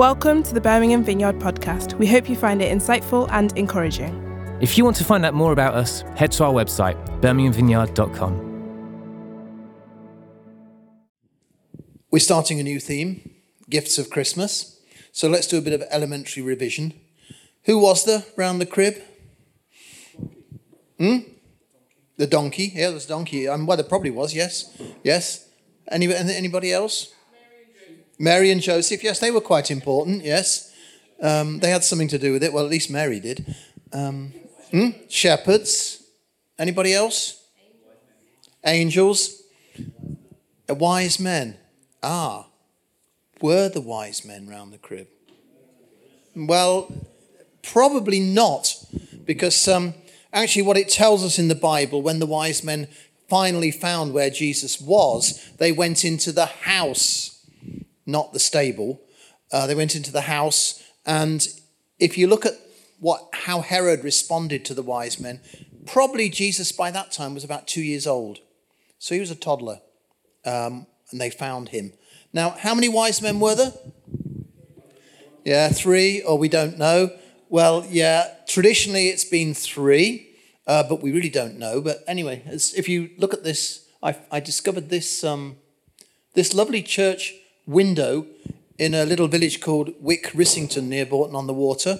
Welcome to the Birmingham Vineyard podcast. We hope you find it insightful and encouraging. If you want to find out more about us, head to our website, birminghamvineyard.com. We're starting a new theme, Gifts of Christmas. So let's do a bit of elementary revision. Who was there round the crib? Hmm? The donkey. Yeah, there's a donkey. Um, well, there probably was, yes. Yes. Any, anybody else? Mary and Joseph. Yes, they were quite important, yes. Um, they had something to do with it. Well, at least Mary did. Um, hmm? Shepherds. Anybody else? Angels. Uh, wise men. Ah, were the wise men round the crib? Well, probably not, because um, actually, what it tells us in the Bible, when the wise men finally found where Jesus was, they went into the house, not the stable. Uh, they went into the house, and if you look at what how Herod responded to the wise men, probably Jesus by that time was about two years old, so he was a toddler. Um, and they found him. Now, how many wise men were there? Yeah, three, or we don't know. Well, yeah, traditionally it's been three, uh, but we really don't know. But anyway, if you look at this, I, I discovered this, um, this lovely church window in a little village called Wyck Rissington near Bourton on the Water,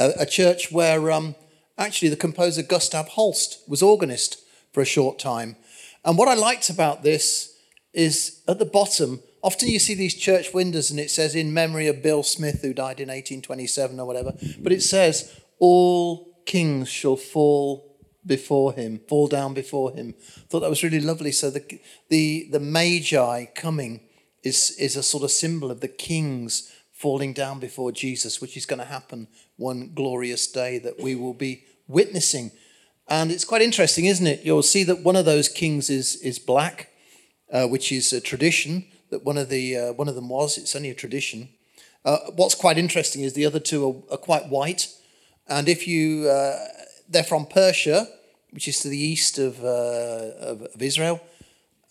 a, a church where um, actually the composer Gustav Holst was organist for a short time. And what I liked about this is at the bottom. Often you see these church windows and it says, in memory of Bill Smith, who died in 1827 or whatever. But it says, all kings shall fall before him, fall down before him. I thought that was really lovely. So the, the, the Magi coming is, is a sort of symbol of the kings falling down before Jesus, which is going to happen one glorious day that we will be witnessing. And it's quite interesting, isn't it? You'll see that one of those kings is, is black uh, which is a tradition that one of the uh, one of them was. It's only a tradition. Uh, what's quite interesting is the other two are, are quite white, and if you uh, they're from Persia, which is to the east of, uh, of, of Israel,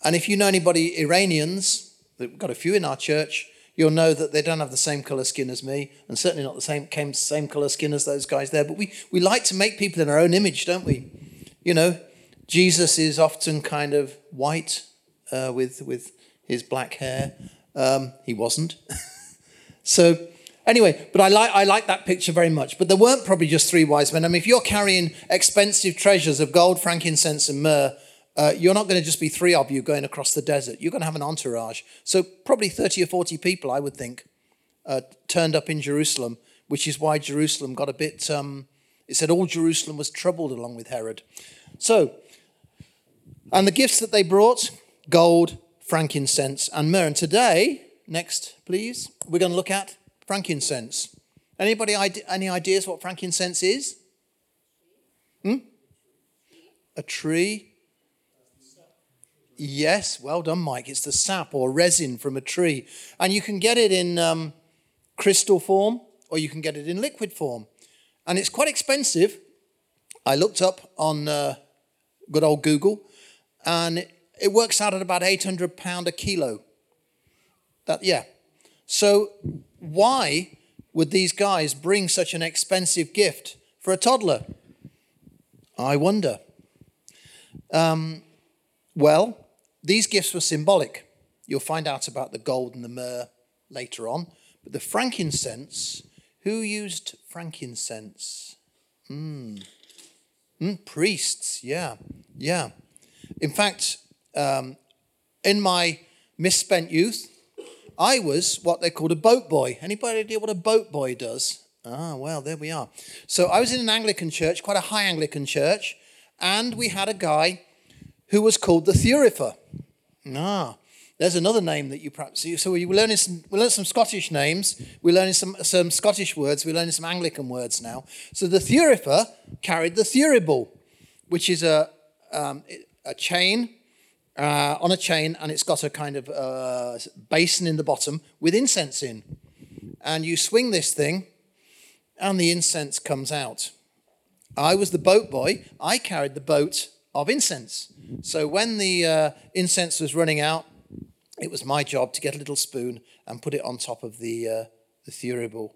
and if you know anybody Iranians, we've got a few in our church. You'll know that they don't have the same colour skin as me, and certainly not the same came same colour skin as those guys there. But we, we like to make people in our own image, don't we? You know, Jesus is often kind of white uh, with with his black hair. Um, he wasn't. so anyway, but I like I like that picture very much. But there weren't probably just three wise men. I mean, if you're carrying expensive treasures of gold, frankincense, and myrrh. Uh, you're not going to just be three of you going across the desert. You're going to have an entourage. So, probably 30 or 40 people, I would think, uh, turned up in Jerusalem, which is why Jerusalem got a bit. Um, it said all Jerusalem was troubled along with Herod. So, and the gifts that they brought gold, frankincense, and myrrh. And today, next, please, we're going to look at frankincense. Anybody any ideas what frankincense is? Hmm? A tree. Yes, well done, Mike. It's the sap or resin from a tree. And you can get it in um, crystal form or you can get it in liquid form. And it's quite expensive. I looked up on uh, good old Google and it works out at about 800 pound a kilo. That yeah. So why would these guys bring such an expensive gift for a toddler? I wonder. Um, well, these gifts were symbolic. You'll find out about the gold and the myrrh later on. But the frankincense, who used frankincense? Mm. Mm, priests, yeah, yeah. In fact, um, in my misspent youth, I was what they called a boat boy. Anybody idea what a boat boy does? Ah, well, there we are. So I was in an Anglican church, quite a high Anglican church, and we had a guy who was called the Thurifer. Ah, there's another name that you perhaps see. So we are learning some, we learned some Scottish names. We're learning some, some Scottish words. We're learning some Anglican words now. So the Thurifer carried the thurible, which is a, um, a chain uh, on a chain, and it's got a kind of uh, basin in the bottom with incense in. And you swing this thing, and the incense comes out. I was the boat boy. I carried the boat of incense. So when the uh, incense was running out, it was my job to get a little spoon and put it on top of the uh, the thurible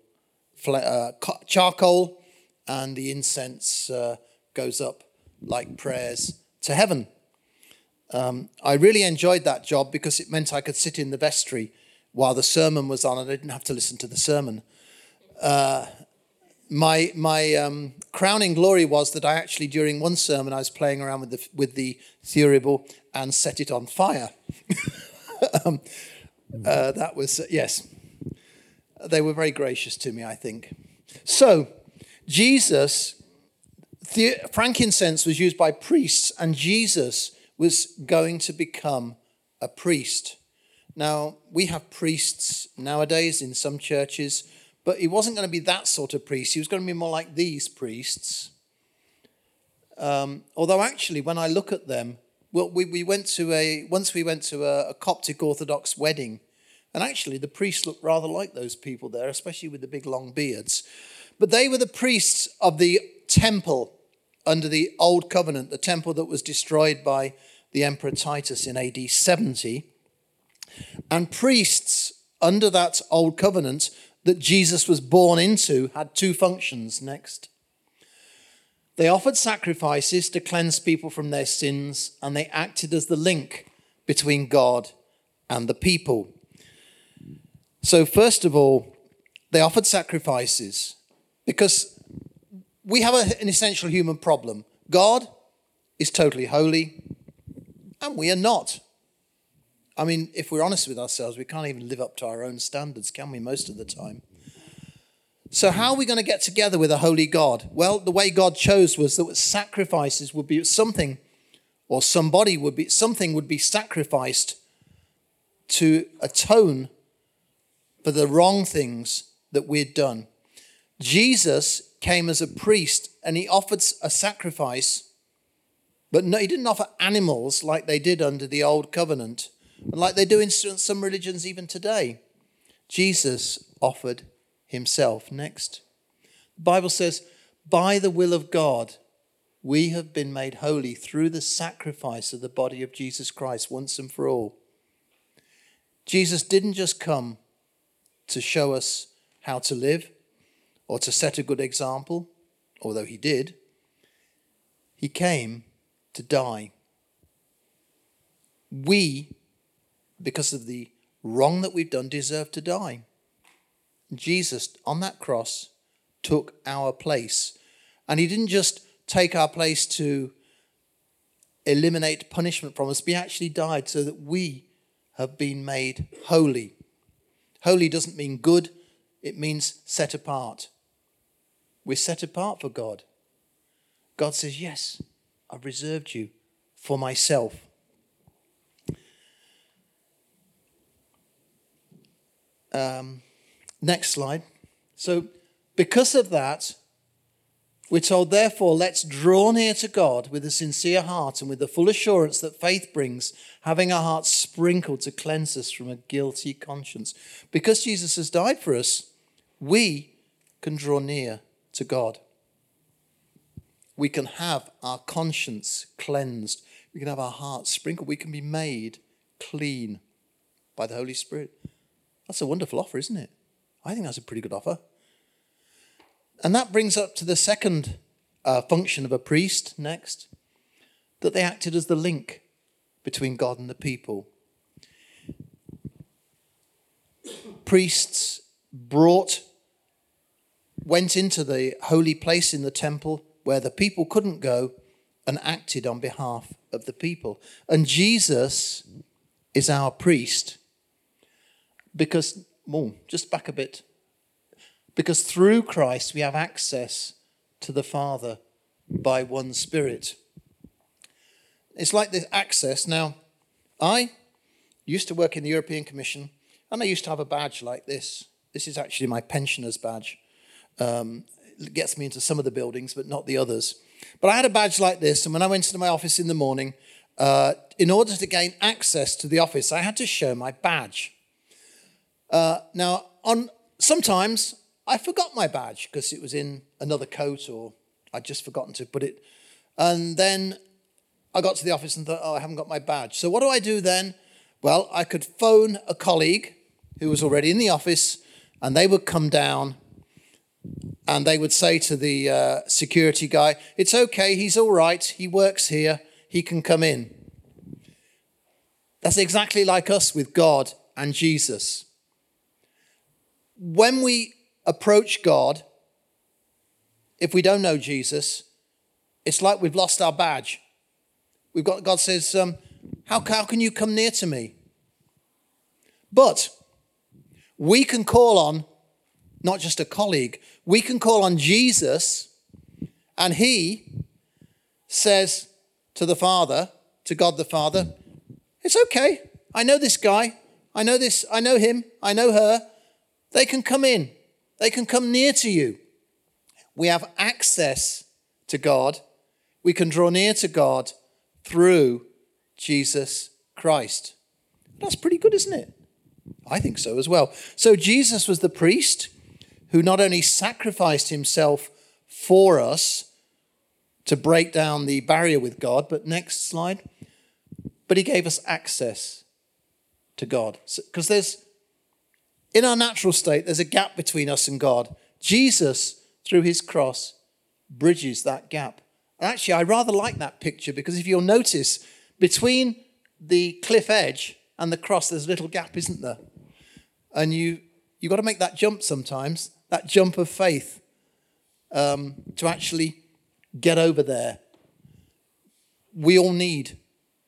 uh, charcoal, and the incense uh, goes up like prayers to heaven. Um, I really enjoyed that job because it meant I could sit in the vestry while the sermon was on and I didn't have to listen to the sermon. Uh, my my um, crowning glory was that I actually, during one sermon, I was playing around with the, with the thurible and set it on fire. um, uh, that was, uh, yes. They were very gracious to me, I think. So, Jesus, the, frankincense was used by priests, and Jesus was going to become a priest. Now, we have priests nowadays in some churches, but he wasn't going to be that sort of priest. He was going to be more like these priests. Um, although, actually, when I look at them, well, we, we went to a, once we went to a, a Coptic Orthodox wedding, and actually the priests looked rather like those people there, especially with the big long beards. But they were the priests of the temple under the Old Covenant, the temple that was destroyed by the Emperor Titus in AD 70. And priests under that Old Covenant that Jesus was born into had two functions next. They offered sacrifices to cleanse people from their sins, and they acted as the link between God and the people. So, first of all, they offered sacrifices because we have an essential human problem. God is totally holy, and we are not. I mean, if we're honest with ourselves, we can't even live up to our own standards, can we, most of the time? So, how are we going to get together with a holy God? Well, the way God chose was that sacrifices would be something, or somebody would be, something would be sacrificed to atone for the wrong things that we'd done. Jesus came as a priest and he offered a sacrifice, but no, he didn't offer animals like they did under the old covenant and like they do in some religions even today. Jesus offered himself. Next. The Bible says, by the will of God, we have been made holy through the sacrifice of the body of Jesus Christ once and for all. Jesus didn't just come to show us how to live or to set a good example, although he did. He came to die. We because of the wrong that we've done, deserve to die. Jesus, on that cross, took our place. And he didn't just take our place to eliminate punishment from us, he actually died so that we have been made holy. Holy doesn't mean good, it means set apart. We're set apart for God. God says, Yes, I've reserved you for myself. Um, next slide. So, because of that, we're told, therefore, let's draw near to God with a sincere heart and with the full assurance that faith brings, having our hearts sprinkled to cleanse us from a guilty conscience. Because Jesus has died for us, we can draw near to God. We can have our conscience cleansed. We can have our hearts sprinkled. We can be made clean by the Holy Spirit. That's a wonderful offer, isn't it? I think that's a pretty good offer. And that brings up to the second uh, function of a priest next that they acted as the link between God and the people. Priests brought, went into the holy place in the temple where the people couldn't go and acted on behalf of the people. And Jesus is our priest because, well, just back a bit. Because through Christ we have access to the Father by one Spirit. It's like this access. Now, I used to work in the European Commission, and I used to have a badge like this. This is actually my pensioner's badge. Um, it gets me into some of the buildings, but not the others. But I had a badge like this, and when I went into my office in the morning, uh, in order to gain access to the office, I had to show my badge. Uh, now, on sometimes I forgot my badge because it was in another coat or I'd just forgotten to put it. And then I got to the office and thought, oh, I haven't got my badge. So what do I do then? Well, I could phone a colleague who was already in the office and they would come down and they would say to the uh, security guy, It's okay, he's all right, he works here, he can come in. That's exactly like us with God and Jesus. When we approach God, if we don't know Jesus, it's like we've lost our badge. We've got God says, um, how, how can you come near to me? But we can call on not just a colleague, we can call on Jesus, and he says to the Father, to God the Father, it's okay. I know this guy. I know this. I know him. I know her. They can come in. They can come near to you. We have access to God. We can draw near to God through Jesus Christ. That's pretty good, isn't it? I think so as well. So Jesus was the priest who not only sacrificed himself for us to break down the barrier with God, but next slide, but he gave us access to God. Because so, there's, in our natural state, there's a gap between us and God. Jesus, through his cross, bridges that gap. And actually, I rather like that picture because if you'll notice, between the cliff edge and the cross, there's a little gap, isn't there? And you, you've got to make that jump sometimes, that jump of faith um, to actually get over there. We all need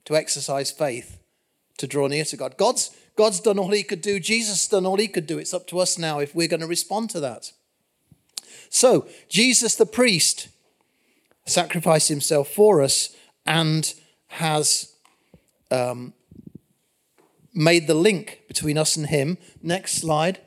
to exercise faith to draw near to God. God's, God's done all he could do, Jesus done all he could do. It's up to us now if we're going to respond to that. So, Jesus the priest sacrificed himself for us and has um, made the link between us and him. Next slide.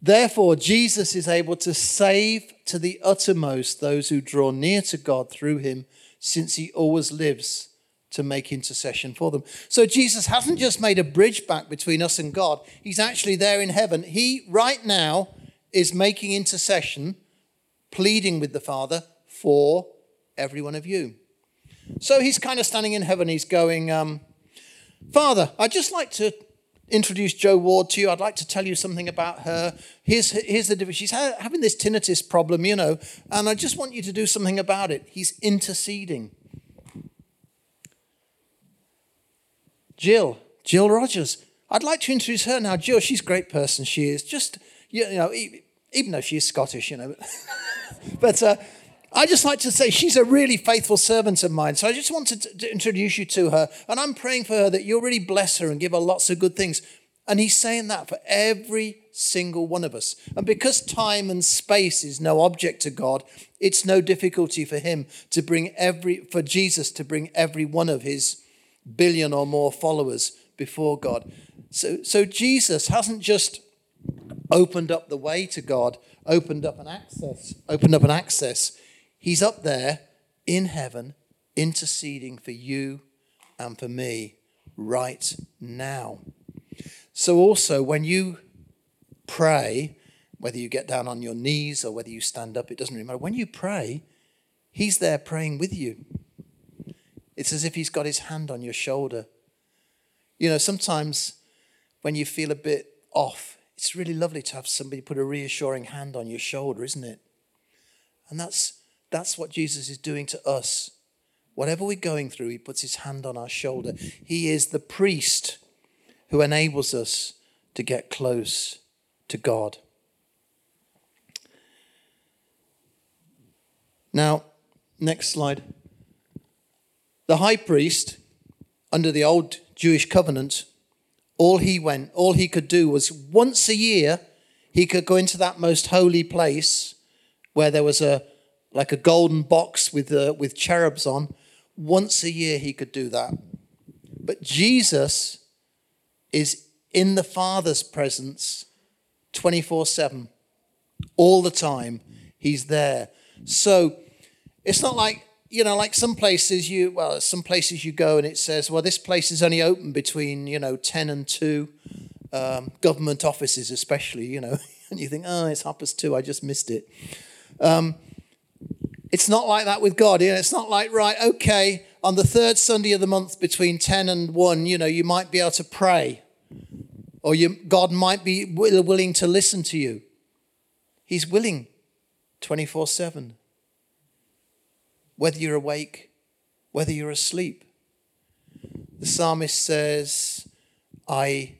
Therefore, Jesus is able to save to the uttermost those who draw near to God through him, since he always lives to make intercession for them. So Jesus hasn't just made a bridge back between us and God, he's actually there in heaven. He, right now, is making intercession, pleading with the Father for every one of you. So he's kind of standing in heaven. He's going, um, Father, I'd just like to introduce Joe Ward to you. I'd like to tell you something about her. Here's, here's the difference. She's having this tinnitus problem, you know, and I just want you to do something about it. He's interceding. Jill, Jill Rogers. I'd like to introduce her now. Jill, she's a great person. She is just, you know, even though she is Scottish, you know. but uh, I just like to say she's a really faithful servant of mine. So I just wanted to introduce you to her. And I'm praying for her that you'll really bless her and give her lots of good things. And he's saying that for every single one of us. And because time and space is no object to God, it's no difficulty for him to bring every, for Jesus to bring every one of his billion or more followers before God. So, so Jesus hasn't just opened up the way to God, opened up an access, opened up an access. He's up there in heaven interceding for you and for me right now. So also when you pray, whether you get down on your knees or whether you stand up, it doesn't really matter. When you pray, he's there praying with you. It's as if he's got his hand on your shoulder. You know, sometimes when you feel a bit off, it's really lovely to have somebody put a reassuring hand on your shoulder, isn't it? And that's, that's what Jesus is doing to us. Whatever we're going through, he puts his hand on our shoulder. He is the priest who enables us to get close to God. Now, next slide. The high priest, under the old Jewish covenant, all he went, all he could do was once a year, he could go into that most holy place where there was a like a golden box with uh, with cherubs on. Once a year, he could do that. But Jesus is in the Father's presence 24 7. All the time, he's there. So it's not like you know, like some places you, well, some places you go and it says, well, this place is only open between, you know, 10 and 2, um, government offices especially, you know, and you think, oh, it's half past 2, I just missed it. Um, it's not like that with God. You know, it's not like, right, okay, on the third Sunday of the month between 10 and 1, you know, you might be able to pray. or you, God might be willing to listen to you. He's willing 24 7. Whether you're awake, whether you're asleep. The psalmist says, I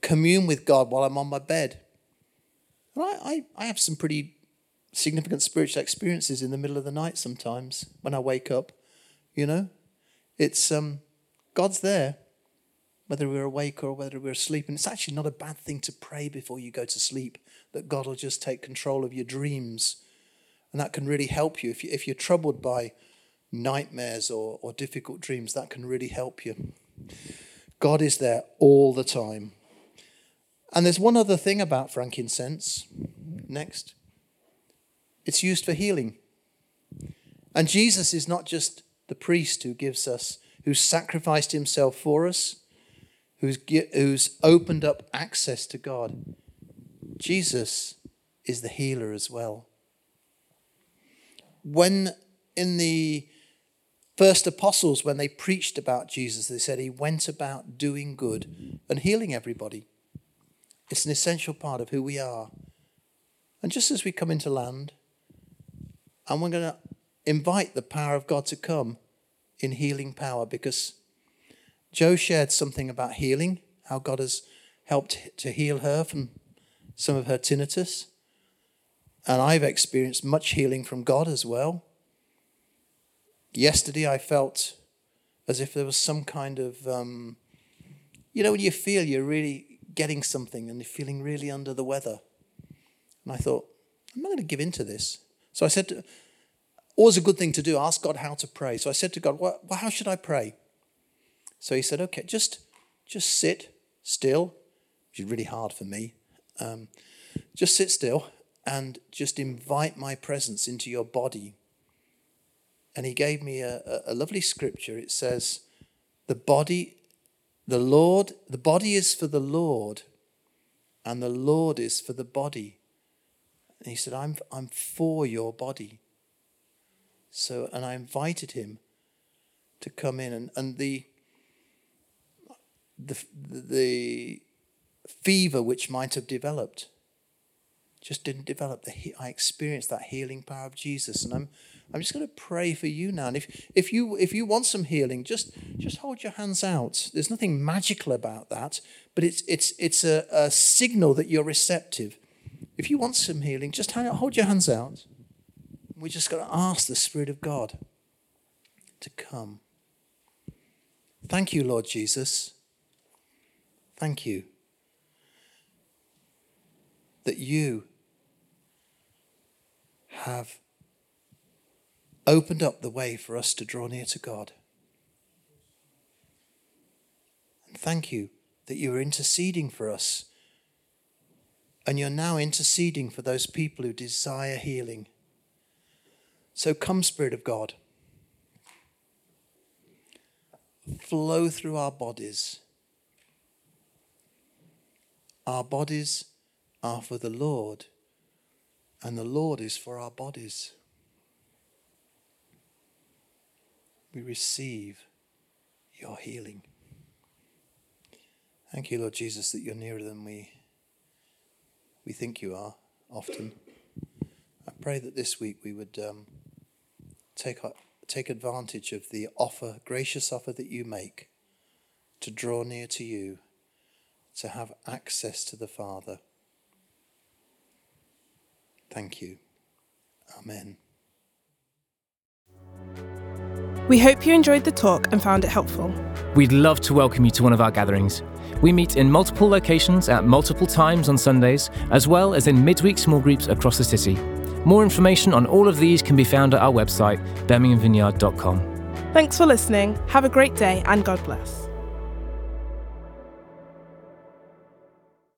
commune with God while I'm on my bed. And I, I, I have some pretty significant spiritual experiences in the middle of the night sometimes when I wake up. You know, it's um, God's there, whether we're awake or whether we're asleep. And it's actually not a bad thing to pray before you go to sleep that God will just take control of your dreams. And that can really help you. If, you, if you're troubled by nightmares or, or difficult dreams, that can really help you. God is there all the time. And there's one other thing about frankincense. Next. It's used for healing. And Jesus is not just the priest who gives us, who sacrificed himself for us, who's, who's opened up access to God. Jesus is the healer as well. When in the first apostles, when they preached about Jesus, they said he went about doing good and healing everybody. It's an essential part of who we are. And just as we come into land, and we're going to invite the power of God to come in healing power because Joe shared something about healing, how God has helped to heal her from some of her tinnitus. And I've experienced much healing from God as well. Yesterday, I felt as if there was some kind of, um, you know, when you feel you're really getting something and you're feeling really under the weather. And I thought, I'm not going to give in to this. So I said, to, always a good thing to do, ask God how to pray. So I said to God, well, how should I pray? So he said, okay, just, just sit still, which is really hard for me. Um, just sit still and just invite my presence into your body. And he gave me a, a, lovely scripture. It says, the body, the Lord, the body is for the Lord, and the Lord is for the body. And he said, I'm, I'm for your body. So, and I invited him to come in, and, and the, the, the fever which might have developed just didn't develop. The, I experienced that healing power of Jesus, and I'm, I'm just going to pray for you now. And if, if you if you want some healing, just just hold your hands out. There's nothing magical about that, but it's it's it's a, a signal that you're receptive. If you want some healing, just hold your hands out. We're just going to ask the Spirit of God to come. Thank you, Lord Jesus. Thank you that you have opened up the way for us to draw near to God. And thank you that you are interceding for us and you're now interceding for those people who desire healing. So come, Spirit of God, flow through our bodies. Our bodies are for the Lord, and the Lord is for our bodies. We receive your healing. Thank you, Lord Jesus, that you're nearer than we we think you are often. I pray that this week we would um, take, take advantage of the offer, gracious offer that you make to draw near to you, to have access to the Father. Thank you. Amen. We hope you enjoyed the talk and found it helpful. We'd love to welcome you to one of our gatherings. We meet in multiple locations at multiple times on Sundays, as well as in midweek small groups across the city. More information on all of these can be found at our website, birminghamvineyard.com. Thanks for listening. Have a great day and God bless.